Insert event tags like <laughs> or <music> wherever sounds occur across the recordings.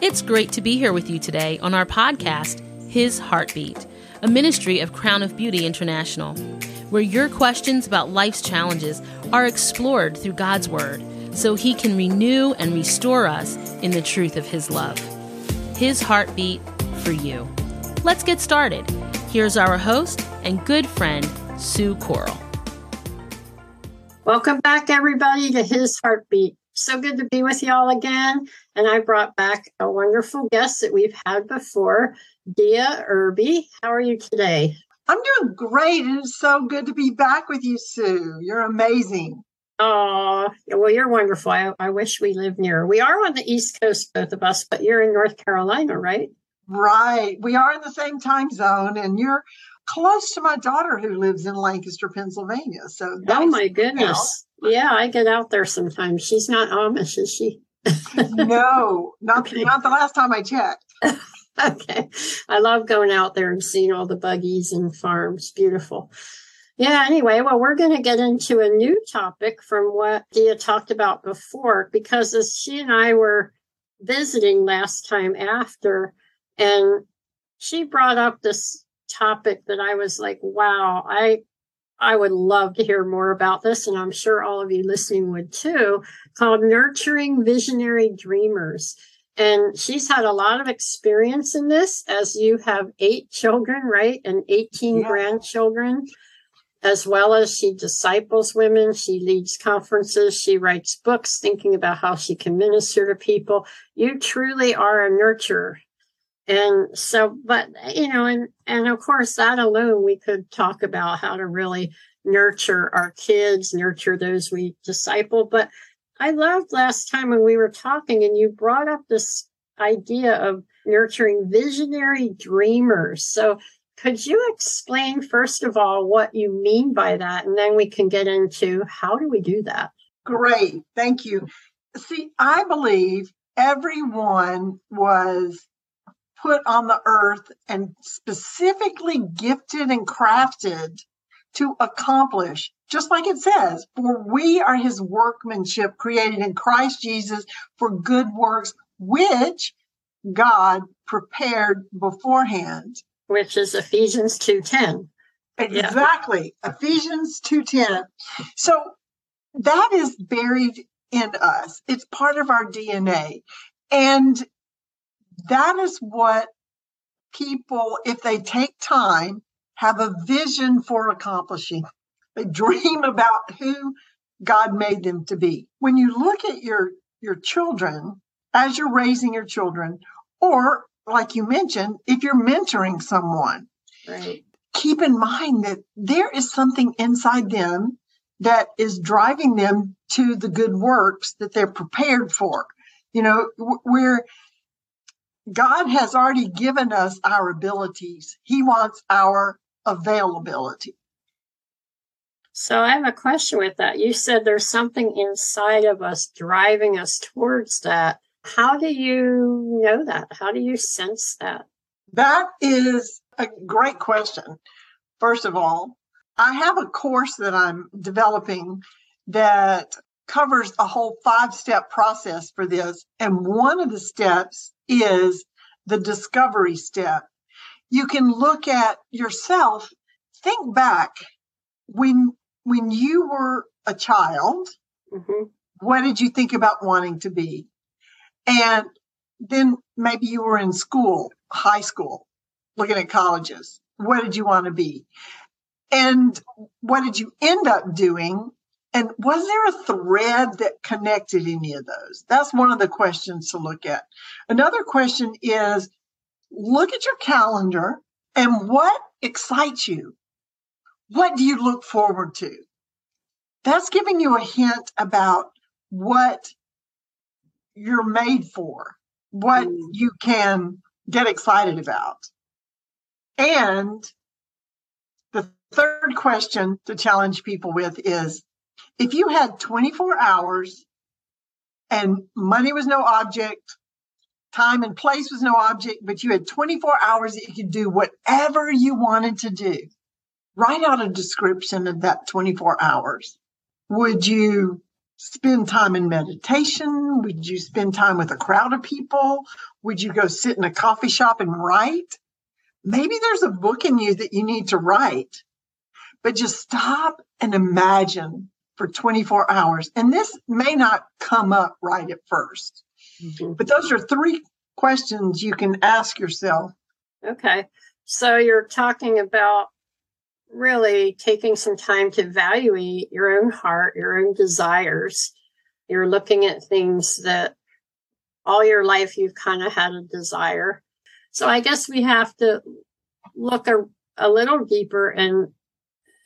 It's great to be here with you today on our podcast, His Heartbeat, a ministry of Crown of Beauty International, where your questions about life's challenges are explored through God's Word so He can renew and restore us in the truth of His love. His Heartbeat for you. Let's get started. Here's our host and good friend, Sue Corl. Welcome back, everybody, to His Heartbeat. So good to be with y'all again. And I brought back a wonderful guest that we've had before, Dea Irby. How are you today? I'm doing great. And it's so good to be back with you, Sue. You're amazing. Oh, well, you're wonderful. I, I wish we lived near. We are on the East Coast, both of us, but you're in North Carolina, right? Right. We are in the same time zone, and you're close to my daughter who lives in Lancaster, Pennsylvania. So, oh my goodness. Yeah, I get out there sometimes. She's not Amish, is she? no, <laughs> not okay. not the last time I checked. <laughs> okay. I love going out there and seeing all the buggies and farms. Beautiful. Yeah, anyway, well, we're going to get into a new topic from what Dea talked about before, because as she and I were visiting last time after, and she brought up this topic that I was like, wow, I I would love to hear more about this, and I'm sure all of you listening would too, called Nurturing Visionary Dreamers. And she's had a lot of experience in this, as you have eight children, right? And 18 yeah. grandchildren, as well as she disciples women. She leads conferences. She writes books thinking about how she can minister to people. You truly are a nurturer and so but you know and and of course that alone we could talk about how to really nurture our kids nurture those we disciple. But i loved last time when we were talking and you brought up this idea of nurturing visionary dreamers. So could you explain first of all what you mean by that? And then we can get into how do we do that? Great. Thank you. See i believe everyone was put on the earth and specifically gifted and crafted to accomplish, just like it says, for we are his workmanship created in Christ Jesus for good works, which God prepared beforehand. Which is Ephesians 2.10. Exactly. Yeah. Ephesians 2.10. So that is buried in us. It's part of our DNA. And that is what people, if they take time, have a vision for accomplishing. They dream about who God made them to be. When you look at your your children as you're raising your children, or like you mentioned, if you're mentoring someone, right. keep in mind that there is something inside them that is driving them to the good works that they're prepared for. You know, we're God has already given us our abilities. He wants our availability. So I have a question with that. You said there's something inside of us driving us towards that. How do you know that? How do you sense that? That is a great question. First of all, I have a course that I'm developing that covers a whole five step process for this. And one of the steps is the discovery step. You can look at yourself, think back when when you were a child, mm-hmm. what did you think about wanting to be? And then maybe you were in school, high school, looking at colleges. What did you want to be? And what did you end up doing and was there a thread that connected any of those? That's one of the questions to look at. Another question is look at your calendar and what excites you? What do you look forward to? That's giving you a hint about what you're made for, what mm. you can get excited about. And the third question to challenge people with is if you had 24 hours and money was no object, time and place was no object, but you had 24 hours that you could do whatever you wanted to do, write out a description of that 24 hours. Would you spend time in meditation? Would you spend time with a crowd of people? Would you go sit in a coffee shop and write? Maybe there's a book in you that you need to write, but just stop and imagine for 24 hours. And this may not come up right at 1st mm-hmm. but those are three questions you can ask yourself. Okay. So you're talking about really taking some time to evaluate your own heart, your own desires. You're looking at things that all your life you've kind of had a desire. So I guess we have to look a, a little deeper and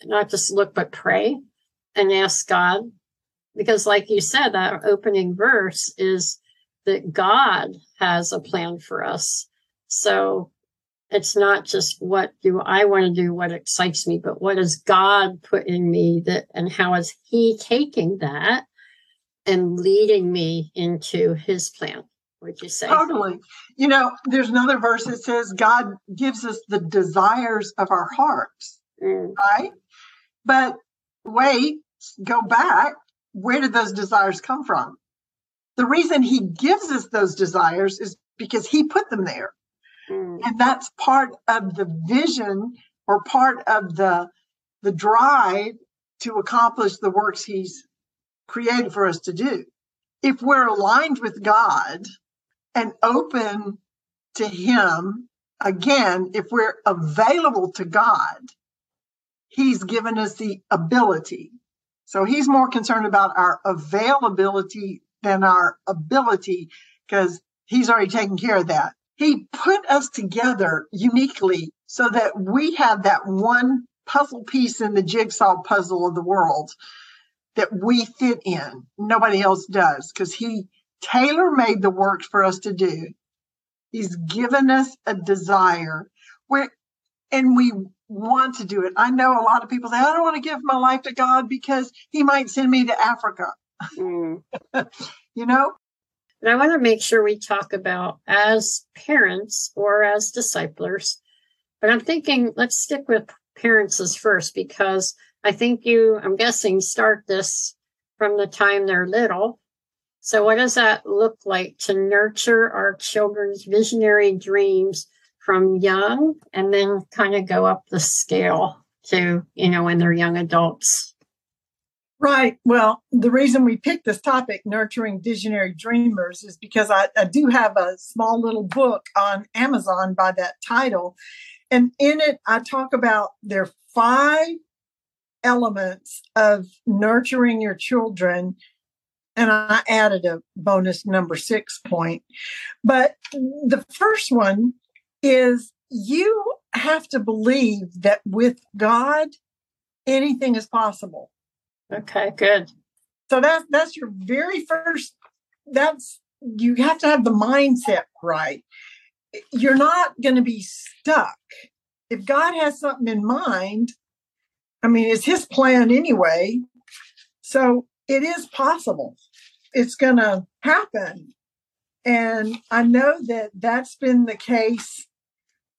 not just look, but pray and ask God. Because, like you said, that opening verse is that God has a plan for us. So it's not just what do I want to do, what excites me, but what has God put in me that, and how is He taking that and leading me into His plan? Would you say? Totally. You know, there's another verse that says God gives us the desires of our hearts, mm. right? But wait, go back. Where did those desires come from? The reason He gives us those desires is because He put them there. Mm. And that's part of the vision or part of the the drive to accomplish the works he's created for us to do. If we're aligned with God and open to him, again, if we're available to God, he's given us the ability. So he's more concerned about our availability than our ability because he's already taken care of that. He put us together uniquely so that we have that one puzzle piece in the jigsaw puzzle of the world that we fit in. Nobody else does because he tailor made the work for us to do. He's given us a desire where, and we want to do it. I know a lot of people say, I don't want to give my life to God because he might send me to Africa. Mm. <laughs> you know, and I want to make sure we talk about as parents or as disciplers. But I'm thinking let's stick with parents as first because I think you, I'm guessing, start this from the time they're little. So, what does that look like to nurture our children's visionary dreams from young and then kind of go up the scale to, you know, when they're young adults? Right. Well, the reason we picked this topic, Nurturing Visionary Dreamers, is because I, I, do have a small little book on Amazon by that title. And in it, I talk about their five elements of nurturing your children. And I added a bonus number six point. But the first one is you have to believe that with God, anything is possible Okay, good. So that's that's your very first that's you have to have the mindset right. You're not going to be stuck. If God has something in mind, I mean, it's his plan anyway. So it is possible. It's going to happen. And I know that that's been the case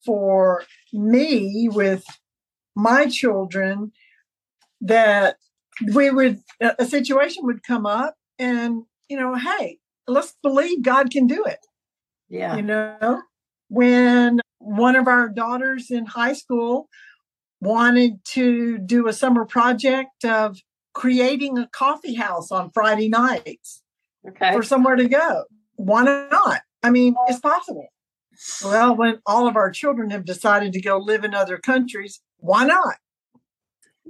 for me with my children that we would a situation would come up and you know hey let's believe god can do it. Yeah. You know when one of our daughters in high school wanted to do a summer project of creating a coffee house on friday nights okay. for somewhere to go. Why not? I mean it's possible well when all of our children have decided to go live in other countries why not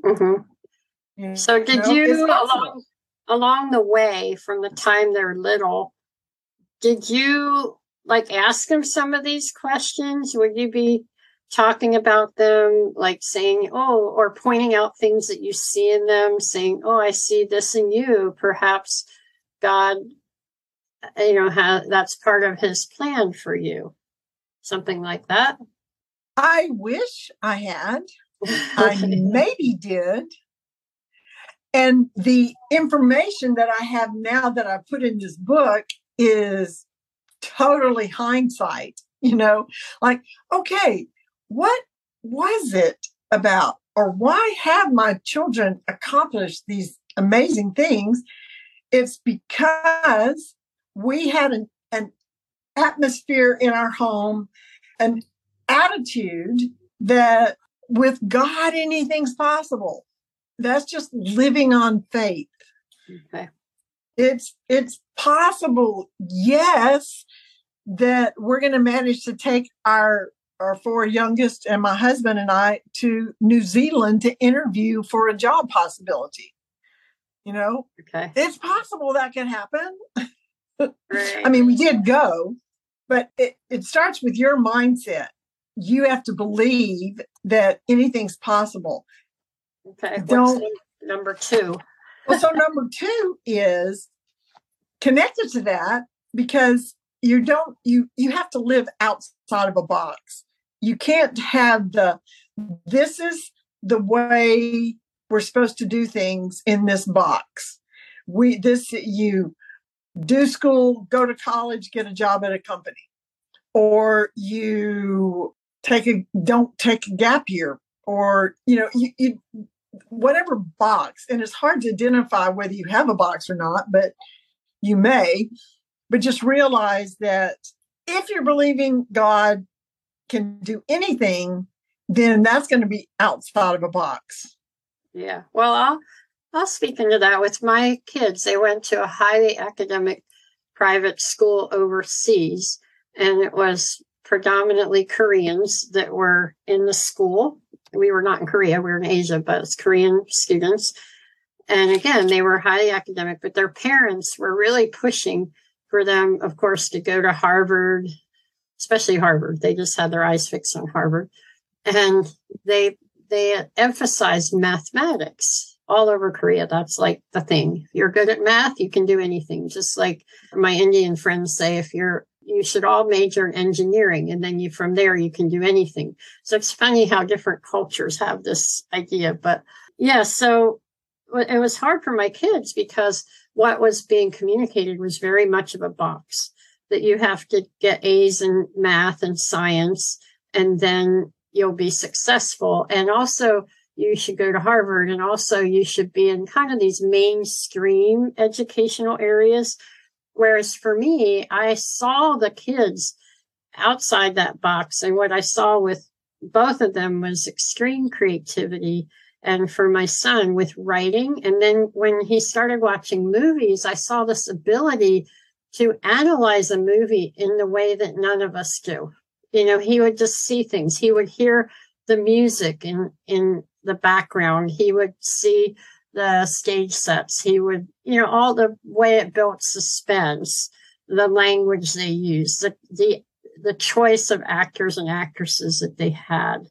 mm-hmm. So did you along along the way from the time they're little, did you like ask them some of these questions? Would you be talking about them, like saying, oh, or pointing out things that you see in them, saying, oh, I see this in you. Perhaps God, you know, ha- that's part of his plan for you. Something like that. I wish I had. <laughs> I maybe did. And the information that I have now that I put in this book is totally hindsight, <laughs> you know, like, okay, what was it about? Or why have my children accomplished these amazing things? It's because we had an, an atmosphere in our home, an attitude that with God, anything's possible. That's just living on faith. Okay. It's it's possible, yes, that we're going to manage to take our our four youngest and my husband and I to New Zealand to interview for a job possibility. You know, Okay. it's possible that can happen. Right. <laughs> I mean, we did go, but it, it starts with your mindset. You have to believe that anything's possible. okay. Don't- number two? <laughs> Well, so number two is connected to that because you don't you you have to live outside of a box. You can't have the this is the way we're supposed to do things in this box. We this you do school, go to college, get a job at a company, or you take a don't take a gap year, or you know you, you whatever box, and it's hard to identify whether you have a box or not, but you may. But just realize that if you're believing God can do anything, then that's going to be outside of a box. Yeah. Well, I'll I'll speak into that with my kids. They went to a highly academic private school overseas, and it was predominantly Koreans that were in the school. We were not in Korea, we were in Asia, but it's Korean students. And again, they were highly academic, but their parents were really pushing for them, of course, to go to Harvard, especially Harvard. They just had their eyes fixed on Harvard. And they they emphasized mathematics all over Korea. That's like the thing. If you're good at math, you can do anything. Just like my Indian friends say, if you're you should all major in engineering and then you from there you can do anything. So it's funny how different cultures have this idea. But yeah, so it was hard for my kids because what was being communicated was very much of a box that you have to get A's in math and science and then you'll be successful. And also, you should go to Harvard, and also, you should be in kind of these mainstream educational areas. Whereas for me, I saw the kids outside that box, and what I saw with both of them was extreme creativity. And for my son, with writing. And then when he started watching movies, I saw this ability to analyze a movie in the way that none of us do you know he would just see things he would hear the music in in the background he would see the stage sets. He would you know all the way it built suspense the language they used the the the choice of actors and actresses that they had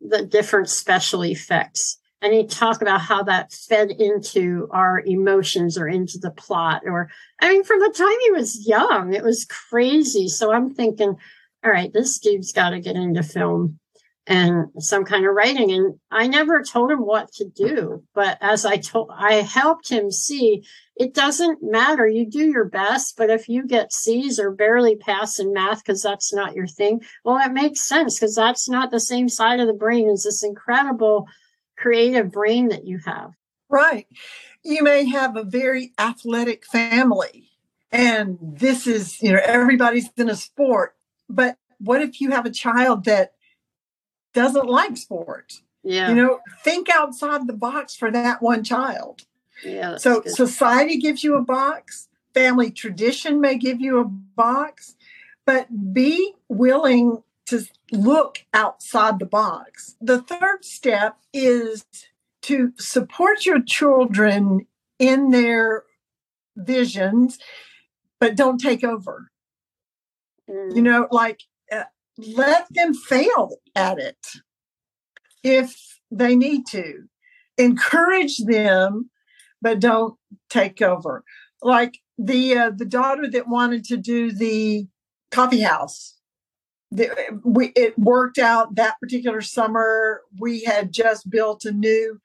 the different special effects. And he talked about how that fed into our emotions or into the plot or i mean from the time he was young it was crazy. So i'm thinking all right, this dude's got to get into film and some kind of writing. And I never told him what to do, but as I told, I helped him see it doesn't matter. You do your best, but if you get C's or barely pass in math because that's not your thing, well, it makes sense because that's not the same side of the brain as this incredible creative brain that you have. Right. You may have a very athletic family, and this is, you know, everybody's in a sport but what if you have a child that doesn't like sports? Yeah. You know, think outside the box for that one child. yeah. So good. society gives you a box, family tradition may give you a box, but be willing to look outside the box. The third step is to support your children in their visions, but don't take over Mm, you know like let them fail at it if they need to. Encourage them but don't take over. Like the uh, the daughter that wanted to do the coffee house. The, we it worked out that particular summer. We had just built a new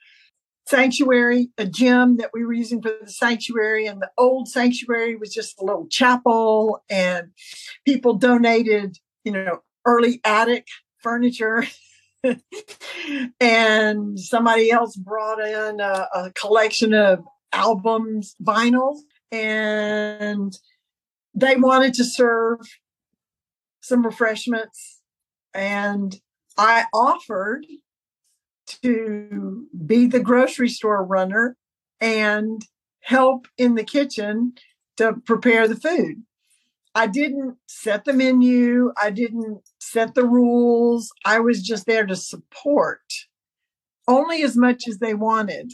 sanctuary a gym that we were using for the sanctuary and the old sanctuary was just a little chapel and people donated you know early attic furniture and somebody else brought in a, a collection of albums vinyls and they wanted to serve some refreshments. And I offered to be the grocery store runner and help in the kitchen to prepare the food. I didn't set the menu, I didn't set the rules. I was just there to support only as much as they wanted.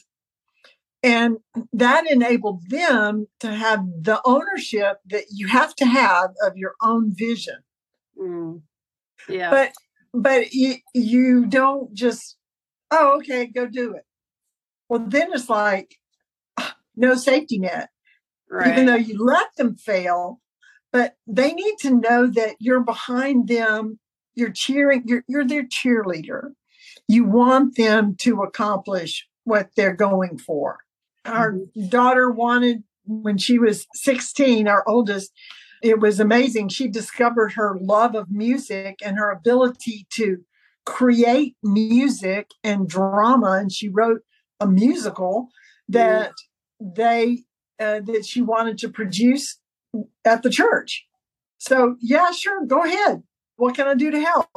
And that enabled them to have the ownership that you have to have of your own vision. Mm. Yeah. But but you, you don't just oh okay go do it. Well then it's like no safety net. Right. Even though you let them fail, but they need to know that you're behind them, you're cheering, you're you're their cheerleader. You want them to accomplish what they're going for our mm-hmm. daughter wanted when she was 16 our oldest it was amazing she discovered her love of music and her ability to create music and drama and she wrote a musical that mm. they uh, that she wanted to produce at the church so yeah sure go ahead what can i do to help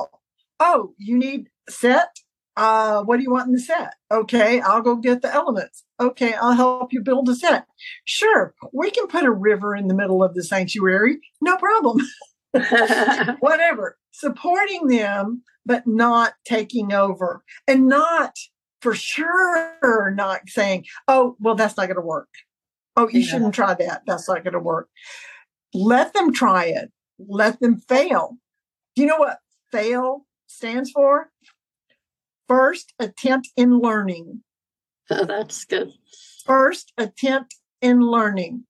oh you need set uh, what do you want in the set? Okay, I'll go get the elements. Okay, I'll help you build a set. Sure, we can put a river in the middle of the sanctuary. No problem. <laughs> <laughs> Whatever. Supporting them, but not taking over and not for sure not saying, oh, well, that's not going to work. Oh, you yeah. shouldn't try that. That's not going to work. Let them try it. Let them fail. Do you know what fail stands for? first attempt in learning. <laughs> Oh, that's good. First attempt in learning.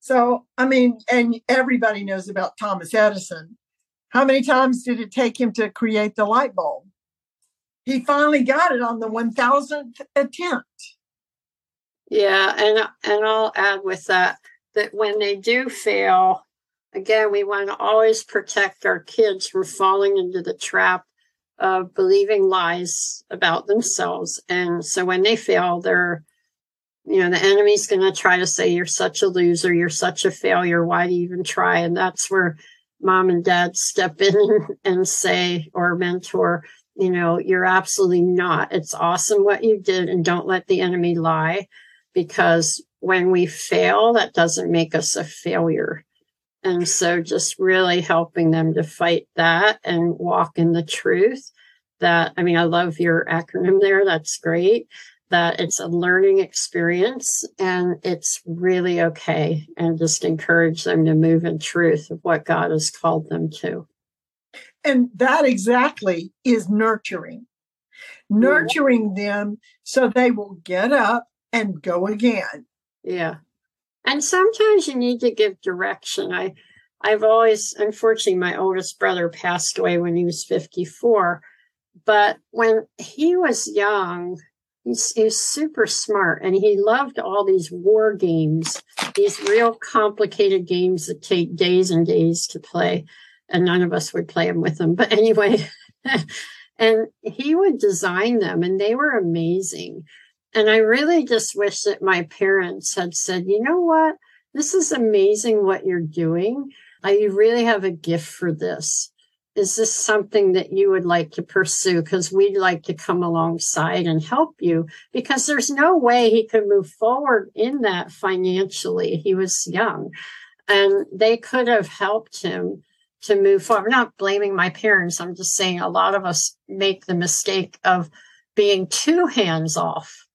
So, I mean, and everybody knows about Thomas Edison. How many times did it take him to create the light bulb? He finally got it on the 1000th attempt. Yeah, and and I'll add with that that when they do fail, again, we want to always protect our kids from falling into the trap of believing lies about themselves. And so when they fail, they're, you know, the enemy's going to try to say, you're such a loser, you're such a failure. Why do you even try? And that's where mom and dad step in <laughs> and say, or mentor, you know, you're absolutely not. It's awesome what you did. And don't let the enemy lie because when we fail, that doesn't make us a failure. And so just really helping them to fight that and walk in the truth that, I mean, I love your acronym there. That's great. That it's a learning experience and it's really okay. And just encourage them to move in truth of what God has called them to. And that exactly is nurturing, nurturing yeah. them so they will get up and go again. Yeah. And sometimes you need to give direction. I I've always unfortunately my oldest brother passed away when he was 54. But when he was young, he's, he's super smart and he loved all these war games, these real complicated games that take days and days to play. And none of us would play them with him. But <laughs> anyway, and he would design them and they were amazing. And I really just wish that my parents had said, you know what? This is amazing what you're doing. I really have a gift for this. Is this something that you would like to pursue? Because we'd like to come alongside and help you because there's no way he could move forward in that financially. He was young and they could have helped him to move forward. I'm not blaming my parents. I'm just saying a lot of us make the mistake of being too hands off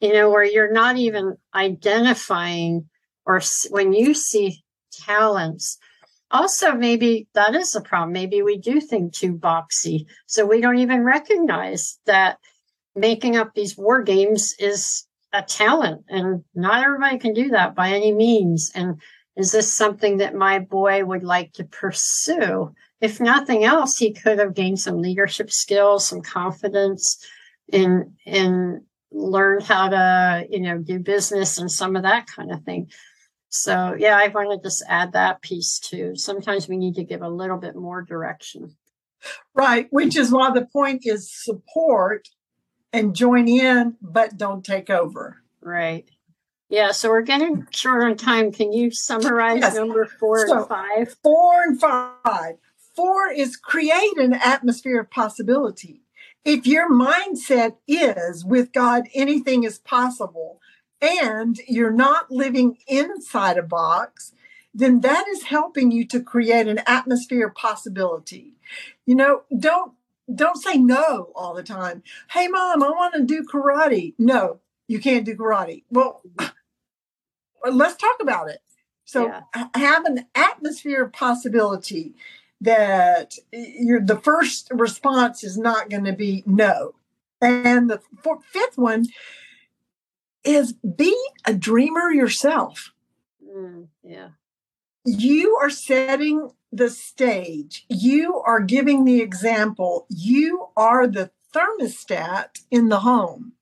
you know, where you're not even identifying or when you see talents. Also, maybe that is a problem. Maybe we do think too boxy. So we don't even recognize that making up these war games is a talent and not everybody can do that by any means. And is this something that my boy would like to pursue? If nothing else, he could have gained some leadership skills, some confidence in in learn how to, you know, do business and some of that kind of thing. So, yeah, I want to just add that piece too. Sometimes we need to give a little bit more direction. Right, which is why the point is support and join in, but don't take over. Right. Yeah, so we're getting short on time. Can you summarize yes. number four so, and five? Four and five. Four is create an atmosphere of possibility. If your mindset is with God, anything is possible, and you're not living inside a box, then that is helping you to create an atmosphere of possibility. You know, don't don't say no all the time. Hey mom, I want to do karate. No, you can't do karate. Well, <sighs> let's talk about it. So yeah. have an atmosphere of possibility that you're the first response is not going to be no. And the fourth, fifth one is be a dreamer yourself. Mm, yeah. You are setting the stage. You are giving the example. You are the thermostat in the home.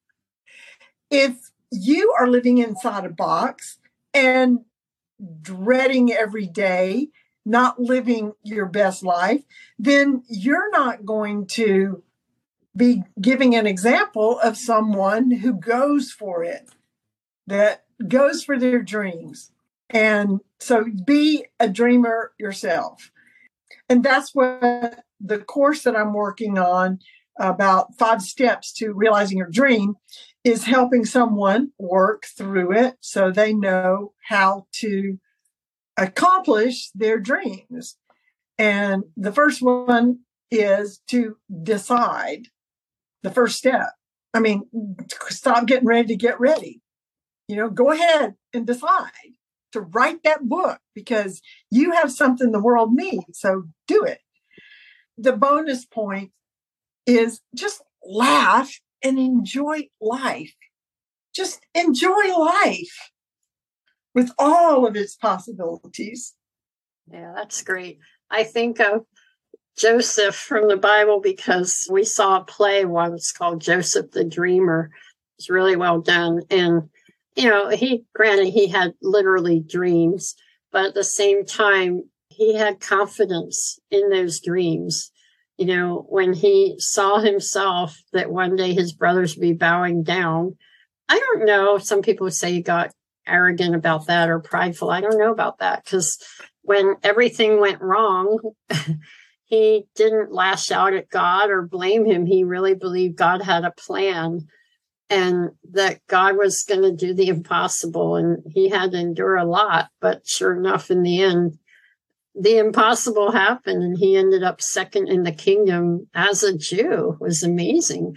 If you are living inside a box and dreading every day, not living your best life, then you're not going to be giving an example of someone who goes for it, that goes for their dreams. And so be a dreamer yourself. And that's what the course that I'm working on about five steps to realizing your dream is helping someone work through it so they know how to accomplish their dreams. And the first one is to decide the first step. I mean, stop getting ready to get ready. You know, go ahead and decide to write that book because you have something the world needs. So do it. The bonus point is just laugh and enjoy life. Just enjoy life with all of its possibilities. Yeah, that's great. I think of Joseph from the Bible because we saw a play once called Joseph the Dreamer. It's really well done. And you know, he granted he had literally dreams, but at the same time, he had confidence in those dreams. You know, when he saw himself that one day his brothers would be bowing down, I don't know. Some people say he got arrogant about that or prideful. I don't know about that because when everything went wrong, <laughs> he didn't lash out at God or blame him. He really believed God had a plan and that God was going to do the impossible. And he had to endure a lot, but sure enough, in the end, the impossible happened and he ended up second in the kingdom as a Jew. It was amazing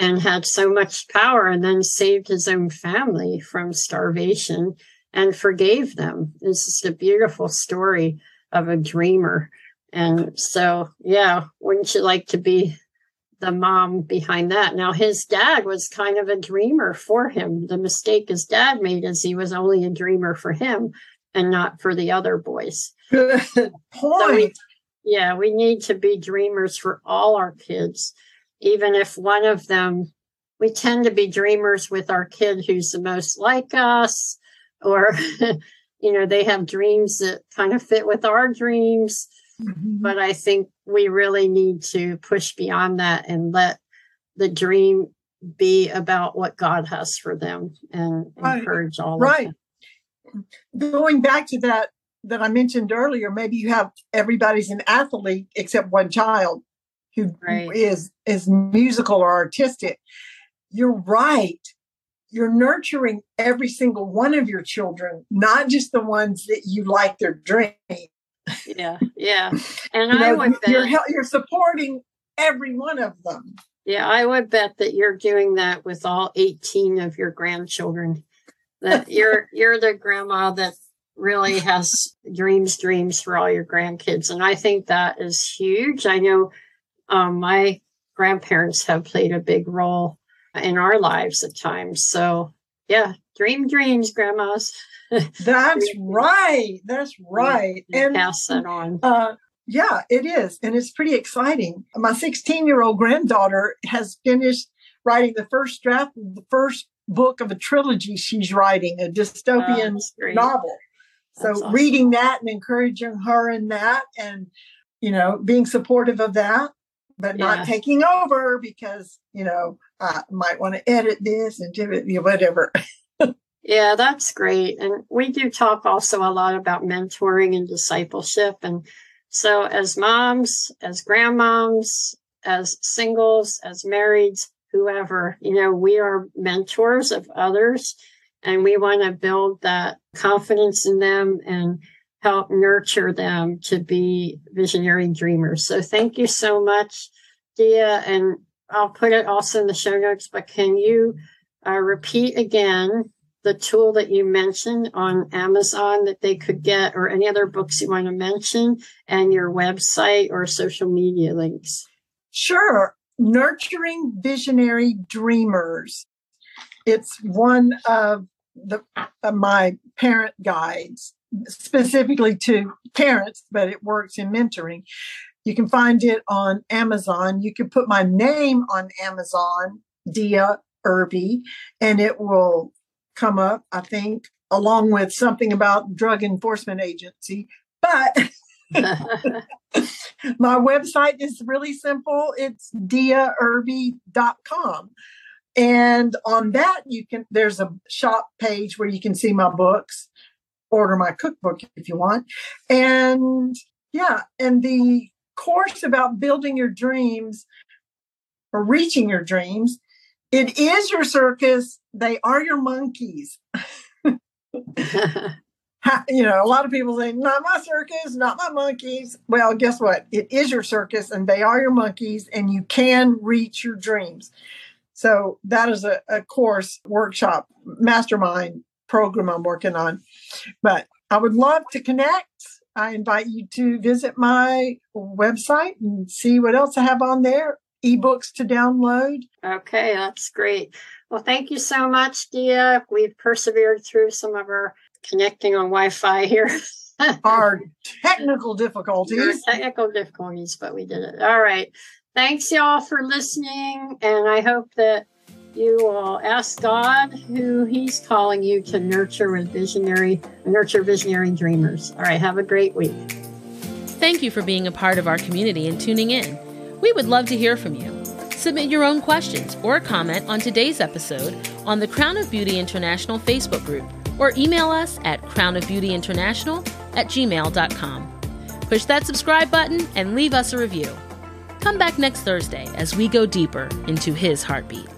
and had so much power and then saved his own family from starvation and forgave them. It's just a beautiful story of a dreamer. And so, yeah, wouldn't you like to be the mom behind that. Now, his dad was kind of a dreamer for him. The mistake his dad made is he was only a dreamer for him and not for the other boys. Good <laughs> point. So we, yeah, we need to be dreamers for all our kids, even if one of them, we tend to be dreamers with our kid who's the most like us, or, <laughs> you know, they have dreams that kind of fit with our dreams. Mm-hmm. But I think we really need to push beyond that and let the dream be about what God has for them and encourage all right. Going back to that that I mentioned earlier, maybe you have everybody's an athlete except one child who right. is is musical or artistic. You're right. You're nurturing every single one of your children, not just the ones that you like their dream yeah, yeah. And you I know, would you're, bet you're supporting every one of them. Yeah, I would bet that you're doing that with all 18 of your grandchildren. That you're <laughs> you're the grandma that really has dreams, dreams for all your grandkids, and I think that is huge. I know um, my grandparents have played a big role in our lives at times. So yeah, dream dreams, grandmas. <laughs> That's right. That's right. And pass that on. Uh, yeah, it is. And it's pretty exciting. My 16 year old granddaughter has finished writing the first draft of the first book of a trilogy she's writing, a dystopian oh, novel. So awesome. reading that and encouraging her in that and, you know, being supportive of that, but yeah. not taking over because, you know, I might want to edit this and do it, you know, whatever. <laughs> Yeah, that's great. And we do talk also a lot about mentoring and discipleship. And so, as moms, as grandmoms, as singles, as marrieds, whoever, you know, we are mentors of others and we want to build that confidence in them and help nurture them to be visionary dreamers. So thank you so much, Dea. And I'll put it also in the show notes, but can you uh, repeat again the tool that you mentioned on Amazon that they could get or any other books you want to mention and your website or social media links? Sure. Nurturing Visionary Dreamers. It's one of the of my parent guides specifically to parents, but it works in mentoring. You can find it on Amazon. You can put my name on Amazon, Dea Irby, and it will come up, I think, along with something about drug enforcement agency. But <laughs> my website is really simple. It's deairby.com. And on that, you can, there's a shop page where you can see my books, order my cookbook if you want. And yeah, and the course about building your dreams or reaching your dreams, it is your circus. They are your monkeys. <laughs> <laughs> you know, a lot of people say, not my circus, not my monkeys. Well, guess what? It is your circus and they are your monkeys, and you can reach your dreams. So that is a, a course, workshop, mastermind program I'm working on. But I would love to connect. I invite you to visit my website and see what else I have on there, ebooks to download. Okay, that's great. Well, thank you so much, Dea. We've persevered through some of our connecting on Wi-Fi here. <laughs> our technical difficulties. Our technical difficulties, but we did it. All right. Thanks, y'all, for listening. And I hope that you will ask God who He's calling you to nurture with visionary, nurture visionary dreamers. All right. Have a great week. Thank you for being a part of our community and tuning in. We would love to hear from you. Submit your own questions or comment on today's episode on the Crown of Beauty International Facebook group or email us at crownofbeautyinternational at gmail.com. Push that subscribe button and leave us a review. Come back next Thursday as we go deeper into his heartbeat.